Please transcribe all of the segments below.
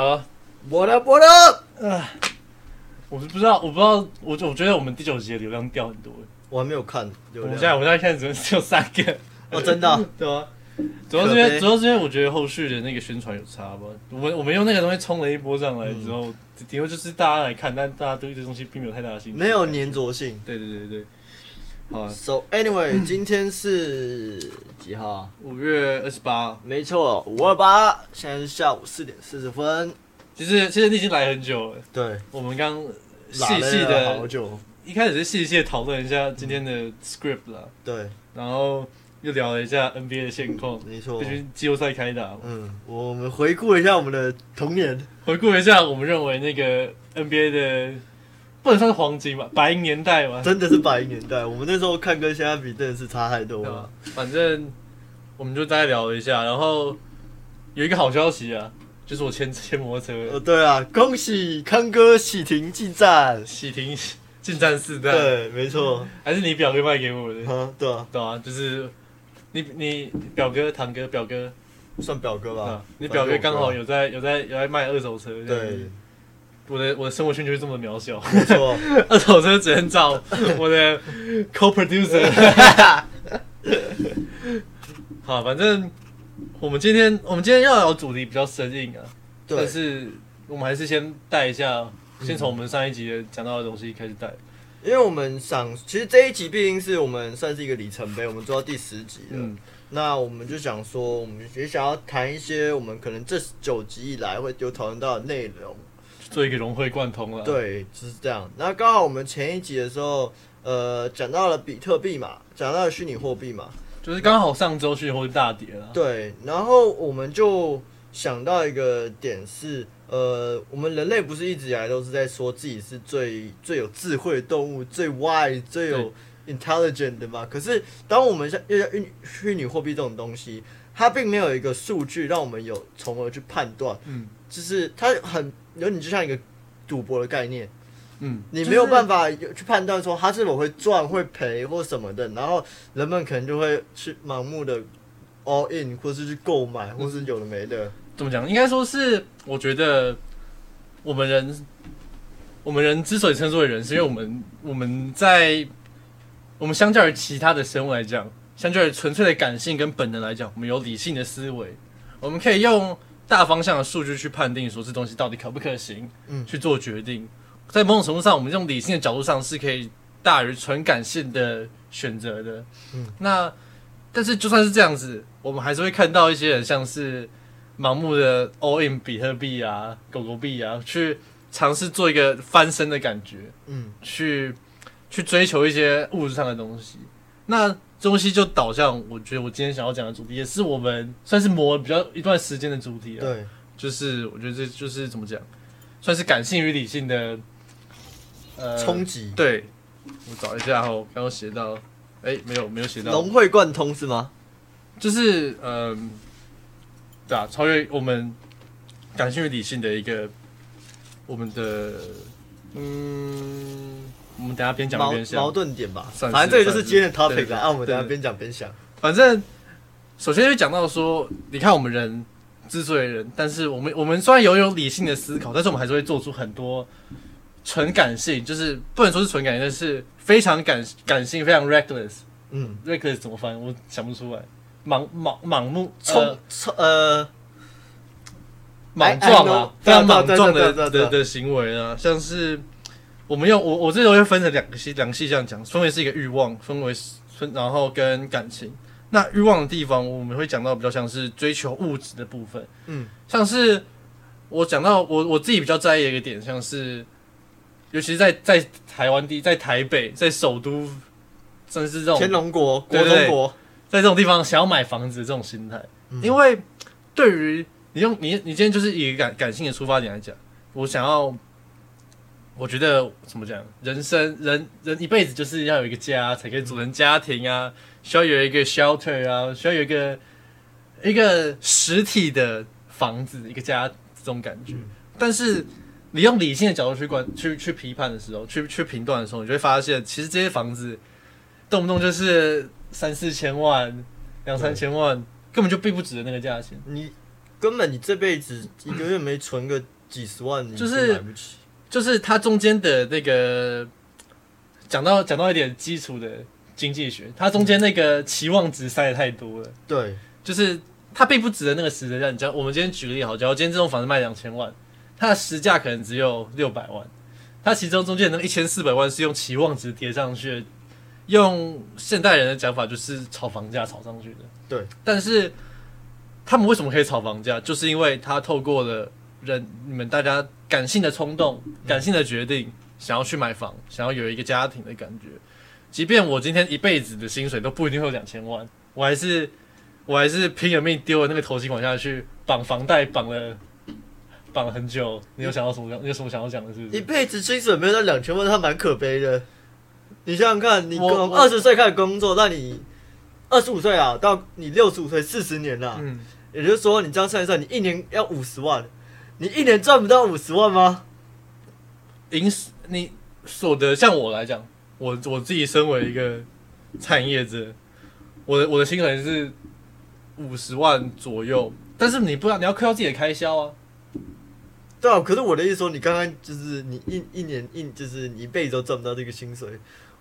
好，我的我的，我是不知道，我不知道，我我觉得我们第九集的流量掉很多。我还没有看流量。我们现在我们现在看只有只有三个，哦，真的啊、对啊。主要是因为悲主要是因为我觉得后续的那个宣传有差吧。我们我们用那个东西冲了一波上来之后，顶多就是大家来看，但大家对这东西并没有太大的兴趣。没有粘着性。对对对对。好啊，So anyway，今天是几号啊？五月二十八。没错，五二八，现在是下午四点四十分。其实其实你已经来很久了。对，我们刚细细的好久。一开始是细细的讨论一下今天的 script 啦，对，然后又聊了一下 NBA 的现况，没错毕。竟季后赛开打，嗯，我们回顾一下我们的童年。回顾一下我们认为那个 NBA 的不能算是黄金吧，白银年代嘛，真的是白银年代，我们那时候看跟现在比真的是差太多对吧了。？反正我们就大概聊了一下，然后有一个好消息啊，就是我签签摩托车呃，对啊，恭喜康哥喜停进站。喜停 进站四代，对，没错。还是你表哥卖给我的，啊，对啊，对啊，就是你你表哥堂哥表哥。算表哥吧啊。，你表哥刚好有。有在有在有在卖二手车，这样子对，我的我的生活圈就是这么渺小，没错。二手车只能找我的 co-producer。好，反正我们今天我们今天要聊主题比较生硬啊，对但，是我们还是先带一下，先从我们上一集的讲到的东西开始带。因为我们想，其实这一集毕竟是我们算是一个里程碑，我们做到第十集了。嗯，那我们就想说，我们也想要谈一些我们可能这九集以来会有讨论到的内容。做一个融会贯通了。，对，就是这样。那刚好我们前一集的时候，呃，讲到了比特币嘛，讲到了虚拟货币嘛，就是刚好上周是货币大跌了。对，然后我们就想到一个点是，呃，我们人类不是一直以来都是在说自己是最最有智慧的动物，最 wise、最有 intelligent 的嘛？可是当我们像要虚虚拟货币这种东西，它并没有一个数据让我们有从而去判断，嗯就是它很有你就像一个赌博的概念。嗯，你没有办法有去判断说它是否会赚、会赔或什么的，然后人们可能就会去盲目的 all in，或是去购买，或是有的没的。怎么讲？应该说是，我觉得我们人，我们人之所以称之为人，是因为我们我们在我们相较于其他的生物来讲，相较于纯粹的感性跟本能来讲，我们有理性的思维，我们可以用大方向的数据去判定说这东西到底可不可行，嗯去做决定。在某种程度上，我们用理性的角度上是可以大于纯感性的选择的。嗯，那但是就算是这样子，我们还是会看到一些人像是盲目的 all in 比特币啊、狗狗币啊，去尝试做一个翻身的感觉，嗯，去去追求一些物质上的东西。那东西就导向，我觉得我今天想要讲的主题，也是我们算是磨了比较一段时间的主题啊。对，就是我觉得这就是怎么讲，算是感性与理性的呃冲击，对，我找一下哦，刚刚写到，哎、没有没有写到，融会贯通是吗？就是嗯、对啊，超越我们感性与理性的一个我们的嗯，我们等下边讲边想矛，盾点吧，反正这个就是今天的 topic 对啊，啊，我们等下边讲边想。反正首先就讲到说，你看我们人之所以人，但是我们我们虽然拥有理性的思考，但是我们还是会做出很多纯感性，就是不能说是纯感性，但是非常感感性，非常 reckless。嗯，reckless 怎么翻？我想不出来。盲盲盲目冲呃冲呃，莽撞啊非常莽撞的的的行为啊，像是我们用我我这个会分成两个细两个细项讲，分为是一个欲望，分为是分然后跟感情。那欲望的地方，我们会讲到比较像是追求物质的部分，嗯，像是我讲到我我自己比较在意的一个点，像是尤其是在在台湾地在台北在首都，甚至这种天龙国、国中国，在这种地方想要买房子的这种心态，嗯。因为对于你用你你今天就是以感感性的出发点来讲，我想要，我觉得怎么讲，人生人人一辈子就是要有一个家，才可以组成家庭啊，需要有一个 shelter 啊，需要有一个一个实体的房子，一个家这种感觉。但是你用理性的角度去观去去批判的时候，去去评断的时候，你就会发现，其实这些房子动不动就是三四千万、两三千万，根本就并不值得那个价钱。你根本你这辈子一个月没存个几十万，你就是买不起。就是它中间的那个讲到讲到一点基础的经济学，它中间那个期望值塞的太多了，对，就是它并不值得那个实的让你讲。我们今天举个例好，假如今天这栋房子卖两千万，它的实价可能只有六百万，它其中中间那一千四百万是用期望值叠上去的，用现代人的讲法就是炒房价炒上去的。对，但是他们为什么可以炒房价？就是因为他透过了人你们大家感性的冲动、感性的决定，想要去买房，想要有一个家庭的感觉。即便我今天一辈子的薪水都不一定会有两千万，我还是我还是拼了命丢了那个头巾往下去，绑房贷绑了绑了很久。你有想到什么？你有什么想要讲的？是不一？辈子薪水没有到两千万，他蛮可悲的。你想想看，你从二十岁开始工作，那你二十五岁啊，到你六十五岁，四十年了、嗯，也就是说，你这样算一算，你一年要五十万，你一年赚不到五十万吗？营你所得，像我来讲，我我自己身为一个产业者，我的我的薪水是五十万左右，但是你不知道你要扣掉自己的开销啊。对啊，可是我的意思说，你刚刚就是你一一年一就是你一辈子都赚不到这个薪水，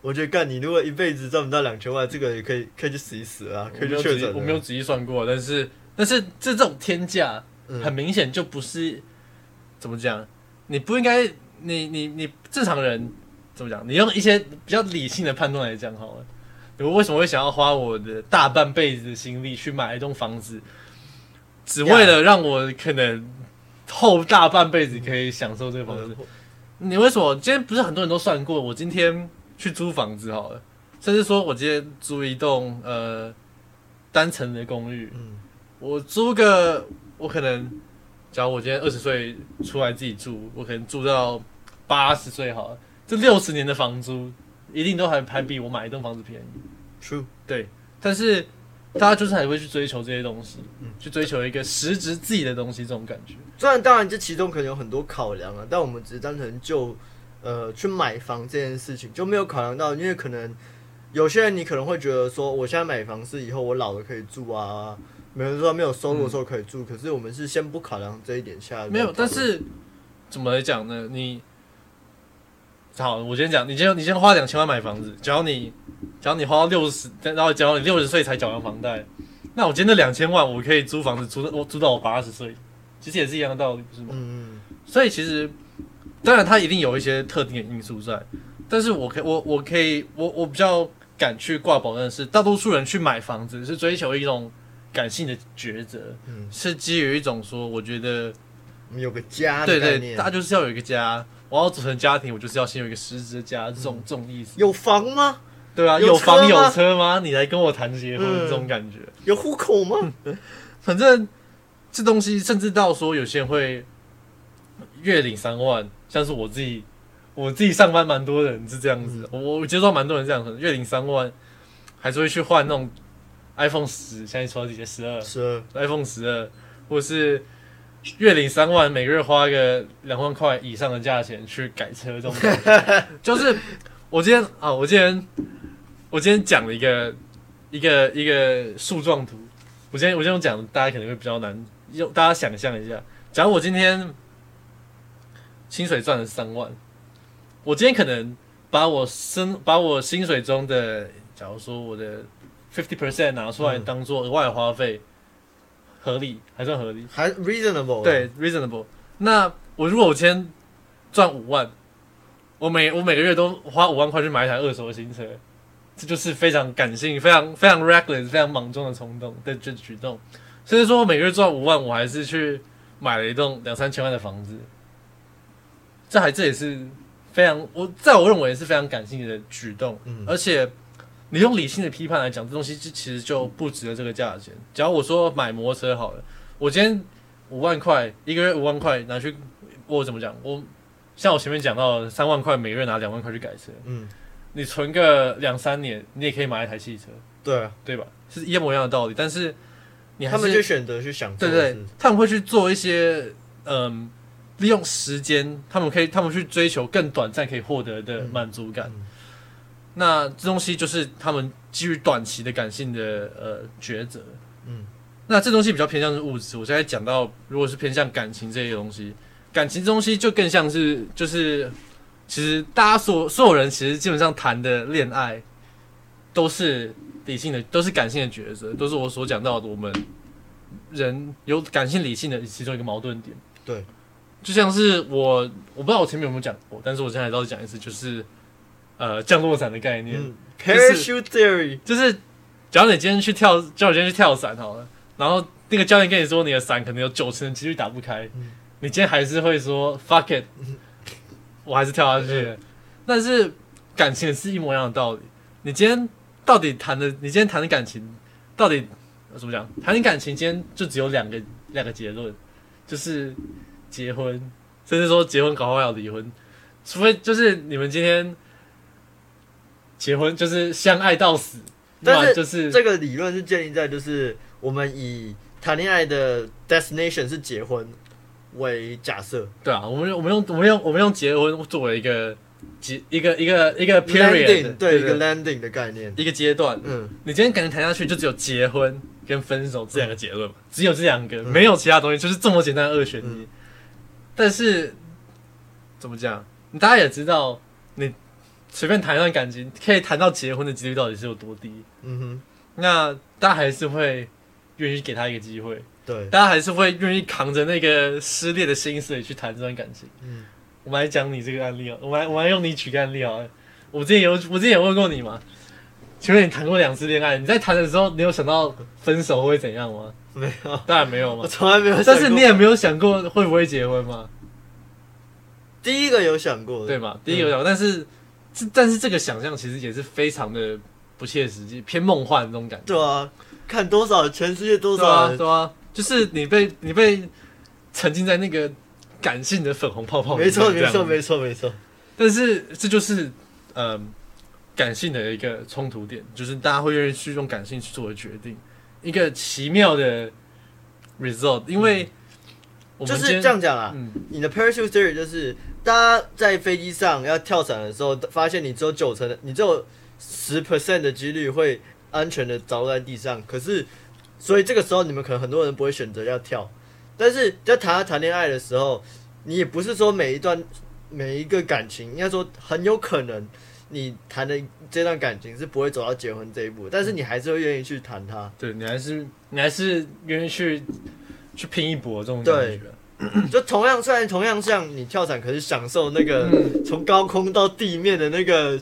我觉得干你如果一辈子赚不到两千万，这个也可以可以去死一死啊，可以去确诊。我没有仔细算过，但是但是这这种天价，嗯很明显就不是怎么讲，你不应该，你你你正常人怎么讲？你用一些比较理性的判断来讲好了，我为什么会想要花我的大半辈子的心力去买一栋房子，只为了让我可能后大半辈子可以享受这个房子？你为什么今天不是很多人都算过？我今天去租房子好了，甚至说我今天租一栋呃单层的公寓，我租个我可能，假如我今天二十岁出来自己住，我可能住到八十岁好了，这六十年的房租一定都还还比我买一栋房子便宜。，true，对，但是大家就是还会去追求这些东西，嗯去追求一个实质自己的东西，这种感觉。虽然当然这其中可能有很多考量啊，但我们只是单纯就呃去买房这件事情就没有考量到，因为可能有些人你可能会觉得说，我现在买房是以后我老了可以住啊，没有人说没有收入的时候可以住，可是我们是先不考量这一点下来没有，但是怎么来讲呢？你好，我先讲，你先你先花两千万买房子，只要你只要你花到六十，然后只要你六十岁才缴完房贷，那我今天那两千万，我可以租房子租到我租到我八十岁，其实也是一样的道理，不是吗？嗯所以其实当然它一定有一些特定的因素在，但是我可以我我可以我我比较敢去挂保证的是，大多数人去买房子是追求一种感性的抉择，嗯，是基于一种说我觉得。我们有个家的对对，大家就是要有一个家，我要组成家庭，我就是要先有一个实质的家，这种这种意思。有房吗？对啊，有有房有车吗？你来跟我谈结婚，嗯这种感觉。有户口吗？反正这东西，甚至到说有些人会月领三万，像是我自己，我自己上班蛮多人是这样子，我我接触到蛮多人这样子，月领三万，还是会去换那种 iPhone 十，现在出到几节十二。十二，，iPhone 十二，或是月领三万，每个月花个两万块以上的价钱去改车，这种 就是我今天啊，我今天我今天讲了一个一个一个树状图，我今天我今天讲，大家可能会比较难用，大家想象一下，假如我今天薪水赚了三万，我今天可能把我生把我薪水中的，假如说我的 fifty percent 拿出来嗯当做额外的花费，合理还算合理。还 reasonable 啊对，reasonable。那我如果我今天赚五万，我每我每个月都花五万块去买一台二手的新车，这就是非常感性、非常非常 reckless、非常莽撞的冲动的这举动。所以说，我每个月赚五万，我还是去买了一栋两三千万的房子，这还这也是非常我在我认为是非常感性的举动。嗯而且你用理性的批判来讲，这东西就其实就不值得这个价钱。假如我说买摩托车好了，我今天五万块一个月五万块拿去，我怎么讲？我像我前面讲到的三万块，每个月拿两万块去改车，嗯，你存个两三年，你也可以买一台汽车，对啊，对吧？是一模一样的道理。但是你还他们就是选择去享受对对，，他们会去做一些嗯，利用时间，他们可以他们去追求更短暂可以获得的满足感。嗯那这东西就是他们基于短期的感性的呃抉择。嗯，那这东西比较偏向是物质。我现在讲到，如果是偏向感情这些东西，感情这东西就更像是就是，其实大家所所有人其实基本上谈的恋爱都是理性的，都是感性的抉择，都是我所讲到的我们人有感性理性的其中一个矛盾点。对，就像是我我不知道我前面有没有讲过，但是我现在还是要讲一次，就是呃降落伞的概念。嗯，parachute theory，就是，假如你今天去跳，假如你今天去跳伞好了，然后那个教练跟你说你的伞可能有九成的几率打不开，嗯你今天还是会说 fuck it，我还是跳下去了。但是感情也是一模一样的道理，你今天到底谈的，你今天谈的感情到底呃怎么讲？谈的感情今天就只有两个两个结论，就是结婚，甚至说结婚搞坏要离婚，除非就是你们今天结婚就是相爱到死，但是就是这个理论是建立在就是我们以谈恋爱的 destination 是结婚为假设。对啊，我们用我们用我们用我们用结婚作为一个结一个一个一个 period，landing 对一个 landing 的概念，一个阶段。嗯，你今天感情谈下去，就只有结婚跟分手这两个结论嘛，嗯。只有这两个，没有其他东西，就是这么简单的二选一。嗯。但是怎么讲？大家也知道，你随便谈一段感情，可以谈到结婚的几率到底是有多低？嗯哼，那大家还是会愿意给他一个机会，对，大家还是会愿意扛着那个失恋的心碎去谈这段感情。嗯我们来讲你这个案例啊，我们来我们来用你举个案例啊。我之前有我之前有问过你嘛，请问你谈过两次恋爱？你在谈的时候，你有想到分手会怎样吗？没有，当然没有嘛我嘛。从来没有但是你也没有想过会不会结婚吗？第一个有想过，对嘛？第一个有想过，但是这但是这个想象其实也是非常的不切实际，偏梦幻那种感觉。对啊，看多少全世界多少啊，对啊，就是你被你被沉浸在那个感性的粉红泡泡里面。没错没错没错没错，但是这就是嗯感性的一个冲突点，就是大家会愿意去用感性去做的决定，一个奇妙的 result。因为就是这样，讲啊。嗯，你的 parachute theory 就是，大家在飞机上要跳伞的时候，发现你只有九成的，你只有十 percent 的几率会安全的着陆在地上。可是，所以这个时候你们可能很多人不会选择要跳。但是在谈到谈恋爱的时候，你也不是说每一段每一个感情，应该说很有可能你谈的这段感情是不会走到结婚这一步，但是你还是会愿意去谈它。对你还是你还是愿意去去拼一搏这种感觉。就同样，虽然同样像你跳伞，可是享受那个嗯从高空到地面的那个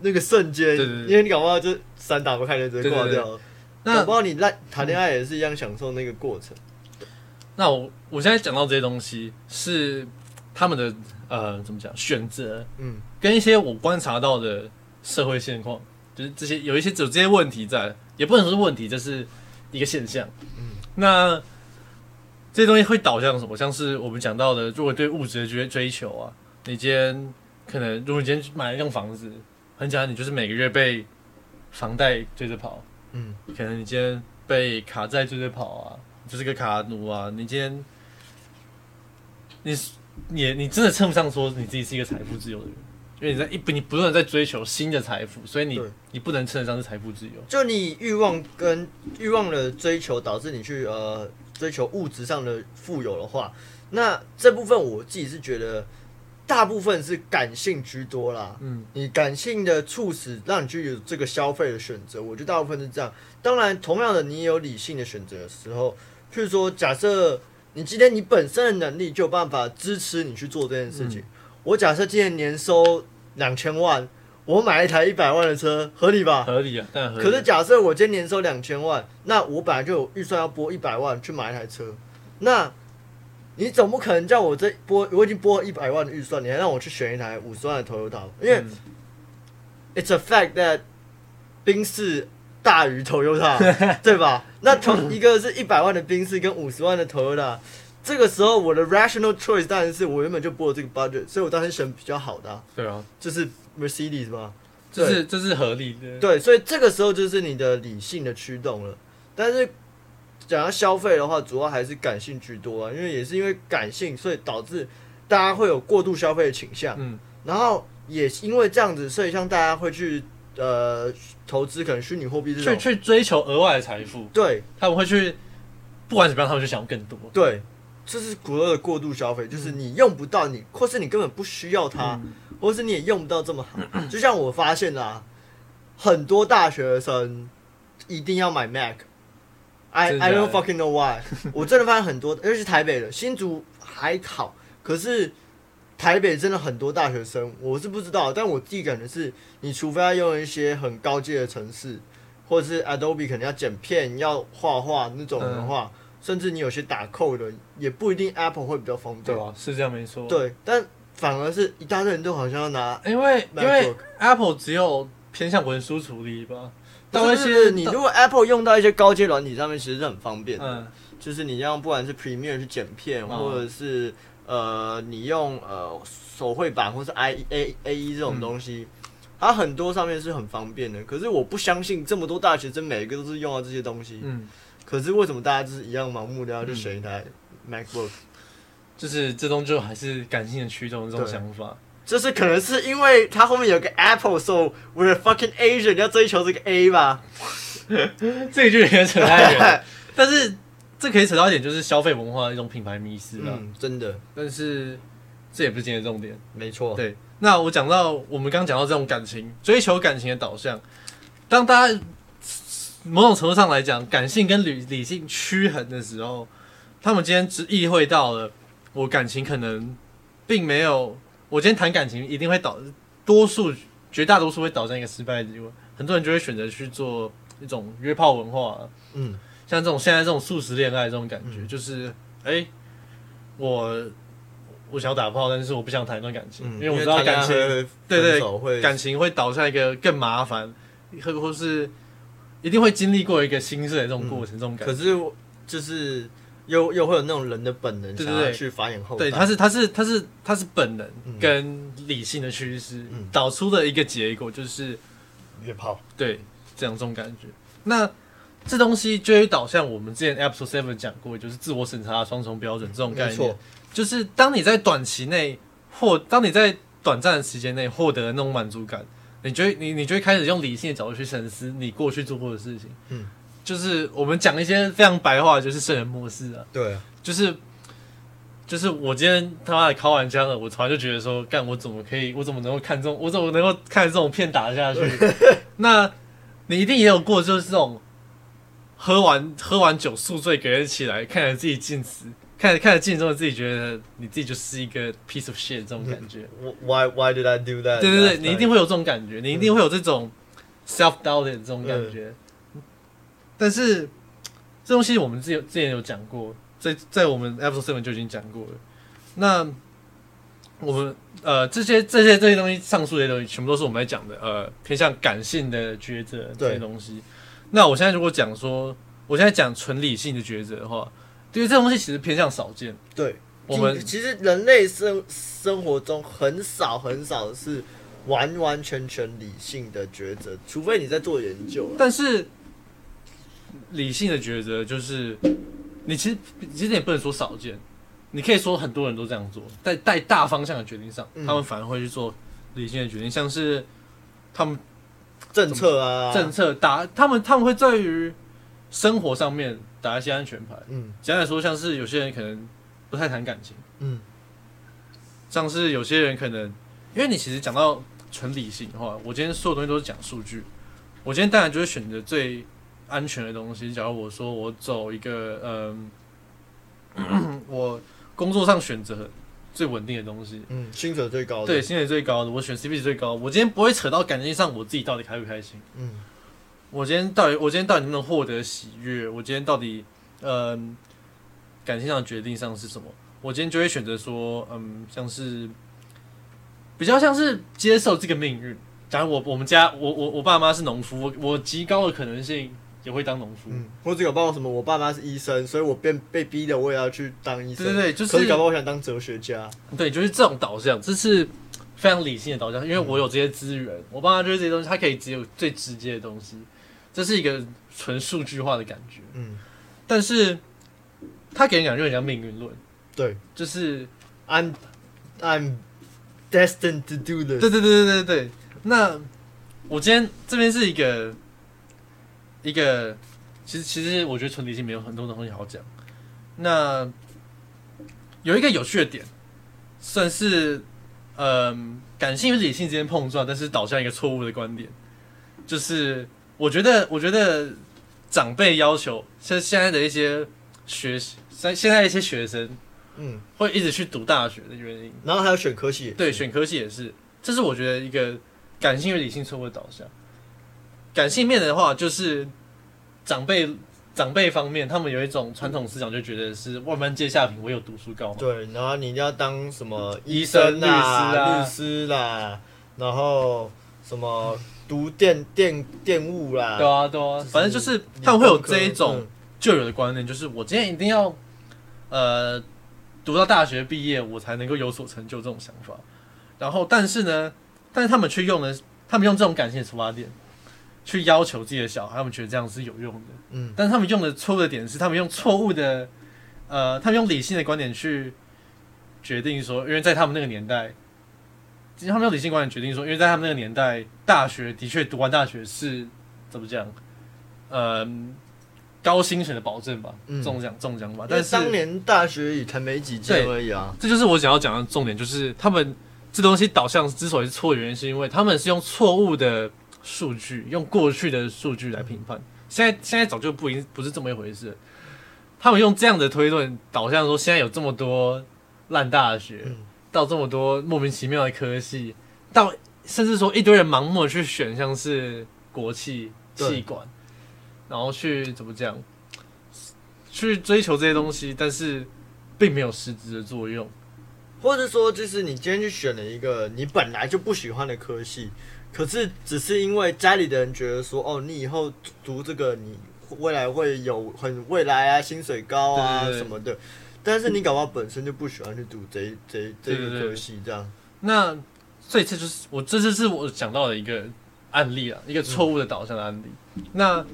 那个瞬间，因为你搞不好就伞打不开，就直接挂掉了。那搞不好你烂谈恋爱也是一样享受那个过程。那我我现在讲到这些东西是他们的呃怎么讲选择，嗯，跟一些我观察到的社会现况，就是这些有一些有这些问题在，也不能说是问题，这是一个现象。嗯，那这些东西会导向什么？像是我们讲到的，如果对物质的追追求啊，你今天可能如果你今天买了一栋房子，很简单，你就是每个月被房贷追着跑，嗯，可能你今天被卡债追着跑啊，就是个卡奴啊，你今天你你你真的称不上说你自己是一个财富自由的人，因为你在一不你不断地在追求新的财富，所以你你不能称得上是财富自由。就你欲望跟欲望的追求，导致你去呃追求物质上的富有的话，那这部分我自己是觉得大部分是感性居多啦。嗯，你感性的促使让你去有这个消费的选择，我觉得大部分是这样。当然，同样的，你也有理性的选择的时候，譬如说，假设你今天你本身的能力就有办法支持你去做这件事情。我假设今年年收两千万，我买一台一百万的车，合理吧？合理啊，但合理。可是假设我今天年收两千万，那我本来就有预算要拨一百万去买一台车，那你总不可能叫我这拨我已经拨一百万的预算，你还让我去选一台五十万的 Toyota？因为嗯 it's a fact that 宾士大于 Toyota，对吧？那同一个是一百万的宾士跟五十万的 Toyota，这个时候我的 rational choice 当然是我原本就播了这个 budget，所以我当时选比较好的啊、对啊，就是 Mercedes 嘛。这是这是合理的。对，所以这个时候就是你的理性的驱动了。但是讲到消费的话，主要还是感性居多啊，因为也是因为感性，所以导致大家会有过度消费的倾向。嗯，然后也因为这样子，所以像大家会去呃投资可能虚拟货币这种去，去追求额外的财富，对他们会去不管怎么样，他们就想要更多。对，这是古乐的过度消费，就是你用不到你，或是你根本不需要它，嗯或是你也用不到这么好。就像我发现啦、很多大学生一定要买 Mac。I I don't fucking know why。我真的发现很多，尤其是台北的，新竹还好，可是台北真的很多大学生，我是不知道，但我自己感觉是，你除非要用一些很高阶的城市，或者是 Adobe 可能要剪片、要画画那种的话，甚至你有些打扣的，也不一定 Apple 会比较方便。对吧？是这样没错。，对，但反而是一大堆人都好像要拿因为因为 Apple 只有偏向文书处理吧，但是你如果 Apple 用到一些高阶软体上面，其实是很方便的。嗯就是你用不管是 Premiere 去剪片，嗯或者是呃你用呃手绘板或是 I A A E 这种东西，它很多上面是很方便的。可是我不相信这么多大学生每一个都是用到这些东西。嗯，可是为什么大家就是一样盲目的要去选一台 MacBook？、就是这终究还是感性的驱动这种想法。就是可能是因为它后面有个 Apple，所以 we're fucking Asian，要追求这个 A 吧？这个就有点扯太远，但是这可以扯到一点，就是消费文化的一种品牌迷失了。嗯，真的但是这也不是今天的重点。没错。对，那我讲到我们刚讲到这种感情，追求感情的导向，当大家某种程度上来讲，感性跟理理性趋衡的时候，他们今天只意会到了，我感情可能并没有，我今天谈感情一定会导，多数绝大多数会导向一个失败的结果，很多人就会选择去做一种约炮文化、嗯，像这种现在这种素食恋爱这种感觉，嗯就是哎、诶我我想要打炮，但是我不想谈一段感情，嗯，因为我知道感情对对对感情会导向一个更麻烦，或或是一定会经历过一个心碎的这种过程，这种感觉。可是就是又又会有那种人的本能，对对对想要去繁衍后代。对，他是他是他是他是本能嗯跟理性的趋势嗯导出的一个结果，就是约炮。对这样这种感觉。那这东西就会导向我们之前 episode seven 讲过，就是自我审查的双重标准这种概念没错。，就是当你在短期内获当你在短暂的时间内获得那种满足感，你就会你你就会开始用理性的角度去审视你过去做过的事情。嗯，就是我们讲一些非常白话，就是圣人模式啊，对，就是就是我今天他妈的考完枪了，我突然就觉得说，干我怎么可以，我怎么能够看这种，我怎么能够看这种片打下去？那你一定也有过，就是这种喝完喝完酒宿醉，隔天起来看着自己镜子，看着看着镜中的自己，觉得你自己就是一个 piece of shit 这种感觉。我 Why Why did I do that？对对对，你一定会有这种感觉，你一定会有这种 self doubt 的这种感觉。但是这东西我们之前之前有讲过，在在我们 episode seven 就已经讲过了。那我们呃这些这些这些东西，上述这些东西，全部都是我们在讲的呃偏向感性的抉择这些东西。那我现在如果讲说，我现在讲纯理性的抉择的话，对于这东西其实偏向少见。对，我们其实人类生生活中很少很少是完完全全理性的抉择，除非你在做研究啊。但是理性的抉择就是，你其实其实也不能说少见，你可以说很多人都这样做，在在大方向的决定上，嗯他们反而会去做理性的决定，像是他们政策啊，政策打，他们他们会在于生活上面打一些安全牌。嗯。简单来说，像是有些人可能不太谈感情，嗯。像是有些人可能，因为你其实讲到纯理性的话，我今天所有东西都是讲数据，我今天当然就会选择最安全的东西。假如我说我走一个嗯，我工作上选择最稳定的东西，嗯，薪水最高的，对，薪水最高的，我选 CP 值最高，我今天不会扯到感情上，我自己到底开不开心。嗯我今天到底，我今天到底能不能获得喜悦？我今天到底，嗯、感情上的决定上是什么？我今天就会选择说，嗯，像是比较像是接受这个命运。假如我我们家我我我爸妈是农夫，我我极高的可能性也会当农夫。嗯，或者搞不好什么，我爸妈是医生，所以我变被逼的我也要去当医生。对对对就是搞不好我想当哲学家。对，就是这种导向，这是非常理性的导向，因为我有这些资源，我爸妈就是这些东西，他可以只有最直接的东西，这是一个纯数据化的感觉。嗯，但是他给人感觉很像命运论，对就是，I'm I'm destined to do this。对对对对对对。那我今天这边是一个一个，其实其实我觉得纯理性没有很多东西好讲，那有一个有趣的点，算是嗯、感性与理性之间碰撞，但是导向一个错误的观点，就是我觉得，我觉得长辈要求，像现在的一些学现现在一些学生嗯，会一直去读大学的原因，然后还有选科系，对，选科系也是，这是我觉得一个感性与理性错误的导向。感性面的话，就是长辈长辈方面，他们有一种传统思想，就觉得是万般皆下品，唯有读书高嘛。对，然后你一定要当什么医医生生律师啊。律师啦，然后什么毒电电电务啦，对啊，对啊就，是反正就是他们会有这一种旧有的观念，就是我今天一定要呃读到大学毕业，我才能够有所成就这种想法。然后，但是呢，但是他们却用了，他们用这种感性的出发点去要求自己的小孩，他们觉得这样是有用的。嗯但是他们用的错误的点是，他们用错误的，呃，他们用理性的观点去决定说，因为在他们那个年代，他们用理性观点决定说，因为在他们那个年代，大学的确读完大学是怎么讲，呃，高薪水的保证吧，嗯中奖中奖吧。但但是是当年大学也才没几届对而已啊，这就是我想要讲的重点，就是他们这东西导向之所以是错的原因，是因为他们是用错误的数据，用过去的数据来评判。现在现在早就不一不是这么一回事了，他们用这样的推论导向说，现在有这么多烂大学，嗯到这么多莫名其妙的科系，到甚至说一堆人盲目的去选像是国企、对气管，然后去怎么讲，去追求这些东西，但是并没有实质的作用。或者说就是你今天去选了一个你本来就不喜欢的科系，可是只是因为家里的人觉得说，哦，你以后读这个你未来会有很未来啊，薪水高啊什么的，但是你搞不好本身就不喜欢去读这一这这个对对对科系，这样，那这次就是我这次是我讲到的一个案例啊，一个错误的导向的案例。那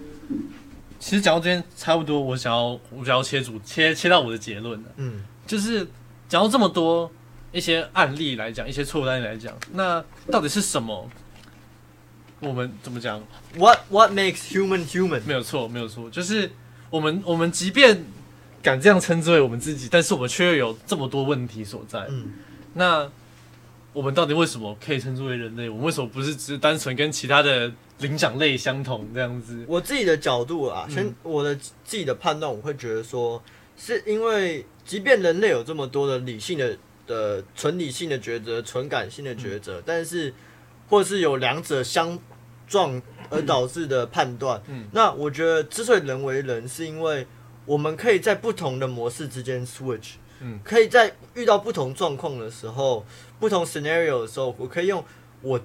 其实讲到这边差不多，我想要我想要切主切切到我的结论了，嗯就是讲到这么多一些案例来讲，一些错误案例来讲，那到底是什么？我们怎么讲？，What What makes human human？没有错，没有错，就是我们我们即便敢这样称之为我们自己，但是我们却又有这么多问题所在。嗯，那我们到底为什么可以称之为人类？我们为什么不是只是单纯跟其他的灵长类相同这样子？我自己的角度啊，先嗯我的自己的判断，我会觉得说，是因为即便人类有这么多的理性的的纯理性的抉择、纯感性的抉择，但是或是有两者相撞而导致的判断，嗯那我觉得之所以人为人，是因为我们可以在不同的模式之间 switch，嗯可以在遇到不同状况的时候、不同 scenario 的时候，我可以用我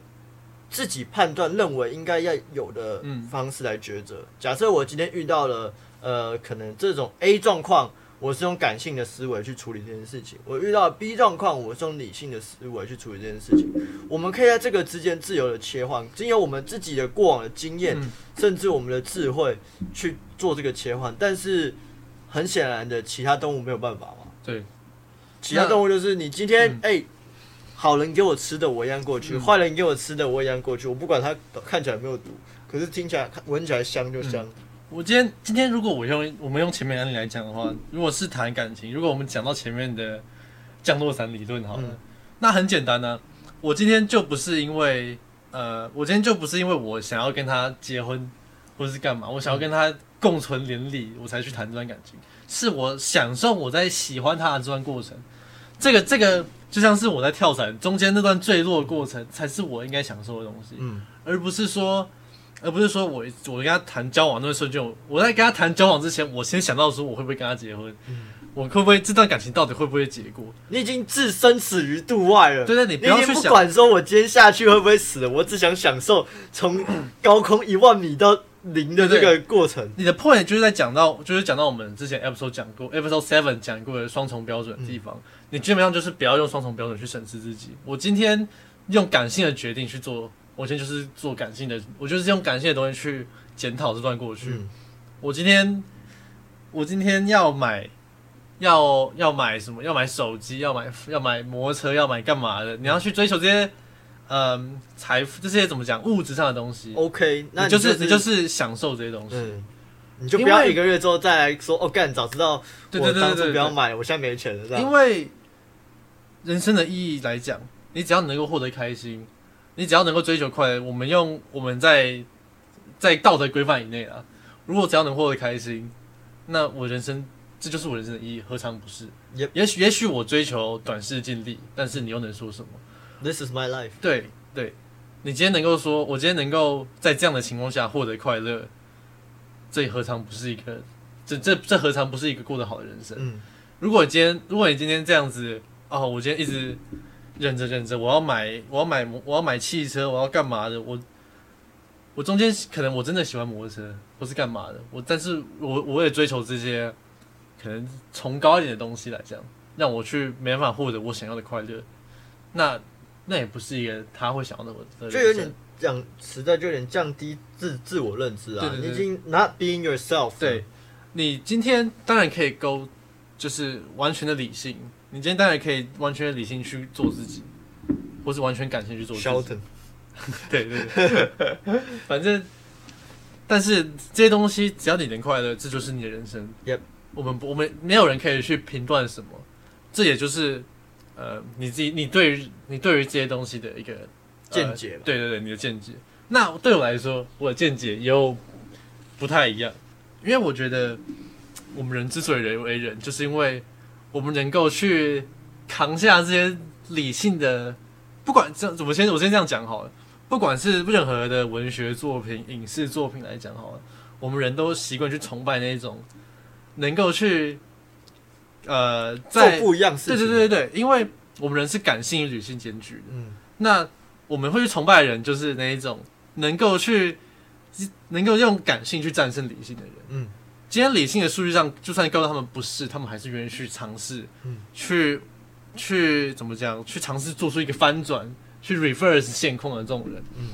自己判断认为应该要有的嗯方式来抉择。假设我今天遇到了呃，可能这种 A 状况，我是用感性的思维去处理这件事情；我遇到了 B 状况，我是用理性的思维去处理这件事情。我们可以在这个之间自由的切换，经由我们自己的过往的经验，嗯甚至我们的智慧去做这个切换。但是很显然的，其他动物没有办法嘛。对，其他动物就是你今天嗯。哎、好人给我吃的我一样过去，嗯。坏、人给我吃的我一样过去，我不管它看起来有没有毒，可是听起来闻起来香就香。我今天今天如果我用我们用前面的案例来讲的话，如果是谈感情，如果我们讲到前面的降落伞理论好了，嗯。那很简单呢、我今天就不是因为呃，我今天就不是因为我想要跟他结婚或者是干嘛，我想要跟他共存连理，我才去谈这段感情，是我享受我在喜欢他的这段过程。这个这个就像是我在跳伞中间那段坠落的过程，才是我应该享受的东西。嗯，而不是说，而不是说我我跟他谈交往那个瞬间，我我在跟他谈交往之前，我先想到说我会不会跟他结婚，我会不会这段感情到底会不会结果？你已经置生死于度外了。对对，你不你不要去想，管说我今天下去会不会死了，我只想享受从高空一万米到零的这个过程。你的 point 就是在讲到，就是讲到我们之前 episode 讲过，episode seven 讲过的双重标准的地方，你基本上就是不要用双重标准去审视自己。我今天用感性的决定去做，我今天就是做感性的，我就是用感性的东西去检讨这段过去。嗯我今天我今天要买要要买什么？要买手机，要买要买摩托车，要买干嘛的？你要去追求这些嗯财富这些怎么讲物质上的东西，，OK，那你就是是你就是享受这些东西。嗯，你就不要一个月之后再来说哦，干，早知道我当初不要买，我现在没钱了，这样。因为人生的意义来讲，你只要能够获得开心，你只要能够追求快乐，我们用我们在在道德规范以内啊，如果只要能获得开心，那我人生这就是我人生的意义，何尝不是 Yep 也许也许我追求短视尽力，但是你又能说什么？This is my life。对对，你今天能够说，我今天能够在这样的情况下获得快乐，这何尝不是一个这这这何尝不是一个过得好的人生？嗯，如果你今天，如果你今天这样子，哦，我今天一直忍着忍着，我要买，我要买，我要买汽车，我要干嘛的？我我中间可能我真的喜欢摩托车，或是干嘛的？我但是我我也追求这些可能崇高一点的东西来讲，让我去没办法获得我想要的快乐，那那也不是一个他会想要的我的，就有点讲实在，就有点降低自自我认知啊。对对对你已经 not being yourself。对，你今天当然可以勾，就是完全的理性。你今天当然可以完全的理性去做自己，或是完全感性去做自己。对对对，反正，但是这些东西只要你能快乐，这就是你的人生。Yep 我们不我们没有人可以去评断什么，这也就是呃你自己你对于你对于这些东西的一个、呃见解吧。对对对，你的见解。那对我来说，我的见解又不太一样，因为我觉得我们人之所以人为人，就是因为我们能够去扛下这些理性的，不管这样，我先我先这样讲好了，不管是任何的文学作品、影视作品来讲好了，我们人都习惯去崇拜那种能够去呃做在不一样事情。对对对对，因为我们人是感性与理性兼具的。嗯，那我们会去崇拜的人，就是那一种能够去能够用感性去战胜理性的人。嗯，今天理性的数据上，就算告诉他们不是，他们还是愿意去尝试，嗯去去怎么讲，去尝试做出一个翻转，去 reverse 现况的这种人。嗯，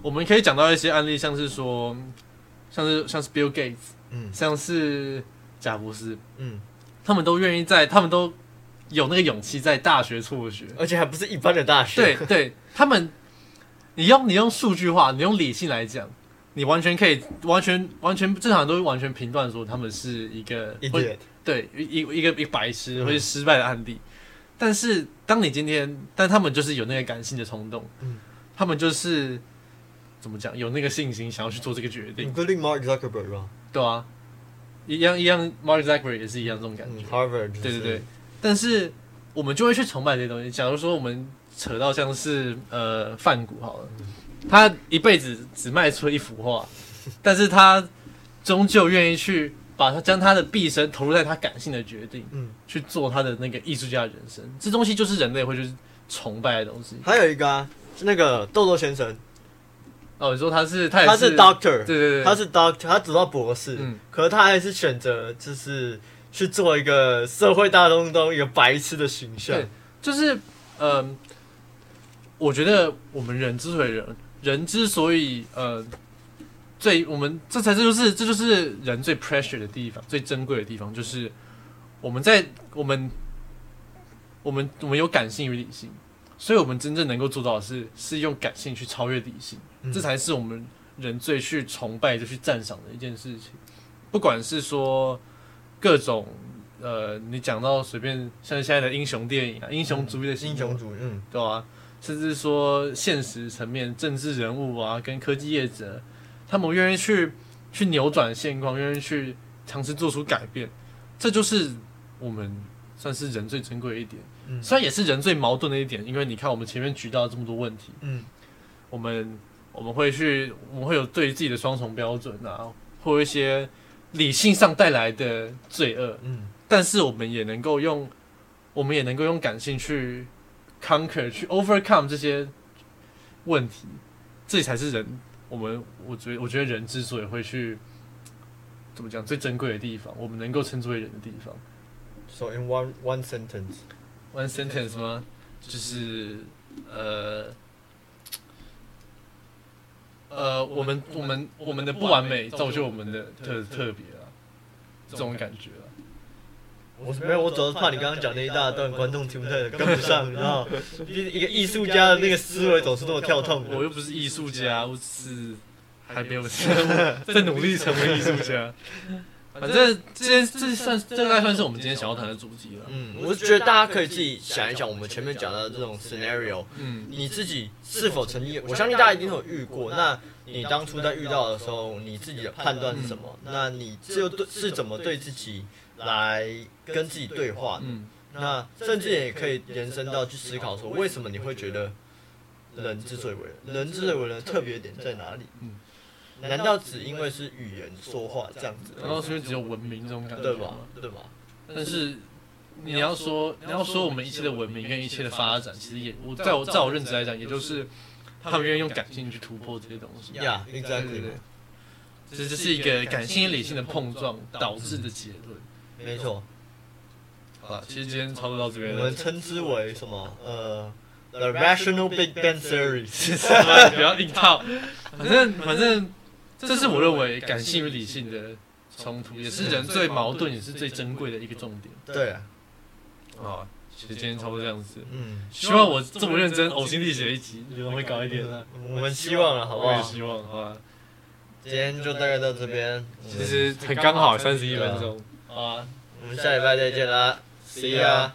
我们可以讲到一些案例，像是说，像是像是 Bill Gates，嗯像是贾布斯，嗯，他们都愿意在，他们都有那个勇气在大学辍学。而且还不是一般的大学。对对，他们，你用你用数据化，你用理性来讲，你完全可以完全完全正常都会完全评断说他们是一个会。对一一一个一个白痴嗯或者失败的案例。但是当你今天，但他们就是有那个感性的冲动，嗯他们就是怎么讲，有那个信心想要去做这个决定，Including Mark Zuckerberg 吧？对啊，一样一样，Mark Zuckerberg 也是一样这种感觉嗯。，Harvard。对对对，但是我们就会去崇拜这些东西。假如说我们扯到像是呃范谷好了，他一辈子只卖出一幅画，但是他终究愿意去把他将他的毕生投入在他感性的决定，嗯，去做他的那个艺术家的人生。这东西就是人类会去崇拜的东西。还有一个啊，是那个豆豆先生，哦，你说他是他是 Doctor，对对对，他是 Doctor，他读到博士，嗯可是他还是选择就是去做一个社会大众中一个白痴的形象对。就是嗯、我觉得我们人之所以人，人之所以呃，最我们这才这就是这就是人最 pressure 的地方，最珍贵的地方，就是我们在我们我们我们有感性与理性，所以我们真正能够做到的是是用感性去超越理性，嗯这才是我们人最去崇拜、就去赞赏的一件事情。不管是说各种呃，你讲到随便像现在的英雄电影啊、英雄主义的英雄主义，嗯，对吧、甚至说现实层面，政治人物啊，跟科技业者，他们愿意去去扭转现况，愿意去尝试做出改变，这就是我们算是人最珍贵的一点。嗯虽然也是人最矛盾的一点，因为你看我们前面举到这么多问题，嗯，我们我们会去，我们会有对于自己的双重标准啊，或有一些理性上带来的罪恶，嗯，但是我们也能够用，我们也能够用感性去 conquer 去 overcome 这些问题，这才是人。我们我觉得我觉得人之所以会去怎么讲最珍贵的地方，我们能够称之为人的地方。So in one one sentence，One sentence 吗？就是呃呃，我们我们我们的不完美造就我们的特特别啊，这种感觉啊。我没有，我主要是怕你刚刚讲那一大段，观众听不太跟不上，你知道？毕竟一个艺术家的那个思维总是那么跳痛。我又不是艺术家，我只是还没有 在努力成为艺术家。反正这件这算这大概算是我们今天想要谈的主题了。嗯，我是觉得大家可以自己想一想，我们前面讲到的这种 scenario，嗯，你自己是否曾经，我相信大家一定有遇过。那你当初在遇到的时候，你自己的判断是什么？那你就对是怎么对自己来跟自己对话的？嗯，那甚至也可以延伸到去思考说，为什么你会觉得人之所以为人，人之所以为人特别点在哪里？嗯难道只因为是语言说话这样子难道？是因为只有文明这种感觉，对吧？？对吧？但是你要说你要说我们一切的文明跟一切的发展，其实也我在我在我认知来讲，也就是他们愿意用感性去突破这些东西。呀对对，exactly，对，这就是一个感性理性的碰撞导致的结论。没错。好了，其实今天差不多到这边我们。称之为什么？呃，The Rational Big Bang Theory。不要硬套，反正反正，这是我认为感性与理性的冲突，也是人最矛盾也是最珍贵的一个重点。对啊，啊，其实今天差不多这样子。嗯，希望我这么认真呕心沥血一集，觉得会高一点的。我们希望了，好不好？我也希望，好吧。今天就大概到这边。其实很刚好，三十一分钟。好啊，我们下礼拜再见啦，See ya。